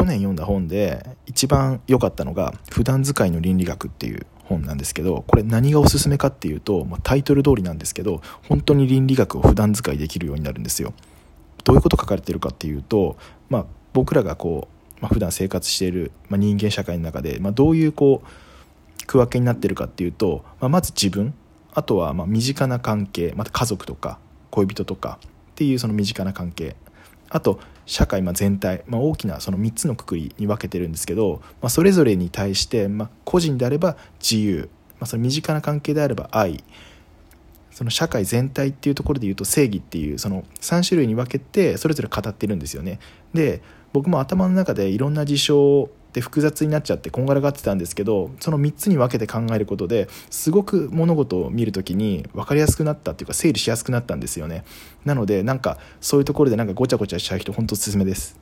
去年読んだ本で一番良かったのが「普段使いの倫理学」っていう本なんですけどこれ何がおすすめかっていうと、まあ、タイトル通りなんですけど本当に倫理学を普段使いできるようになるんですよ。どういうこと書かれてるかっていうと、まあ、僕らがこう、まあ、普段生活している、まあ、人間社会の中で、まあ、どういうこう区分けになってるかっていうと、まあ、まず自分あとはまあ身近な関係また家族とか恋人とかっていうその身近な関係。あと社会ま全体、まあ、大きなその3つのくくりに分けてるんですけど、まあ、それぞれに対して、まあ、個人であれば自由、まあ、その身近な関係であれば愛その社会全体っていうところで言うと正義っていうその3種類に分けてそれぞれ語ってるんですよね。で僕も頭の中でいろんな事象で複雑になっちゃってこんがらがってたんですけどその3つに分けて考えることですごく物事を見る時に分かりやすくなったっていうか整理しやすくなったんですよね。なのでなんかそういうところでなんかごちゃごちゃしちゃう人ほんとおすすめです。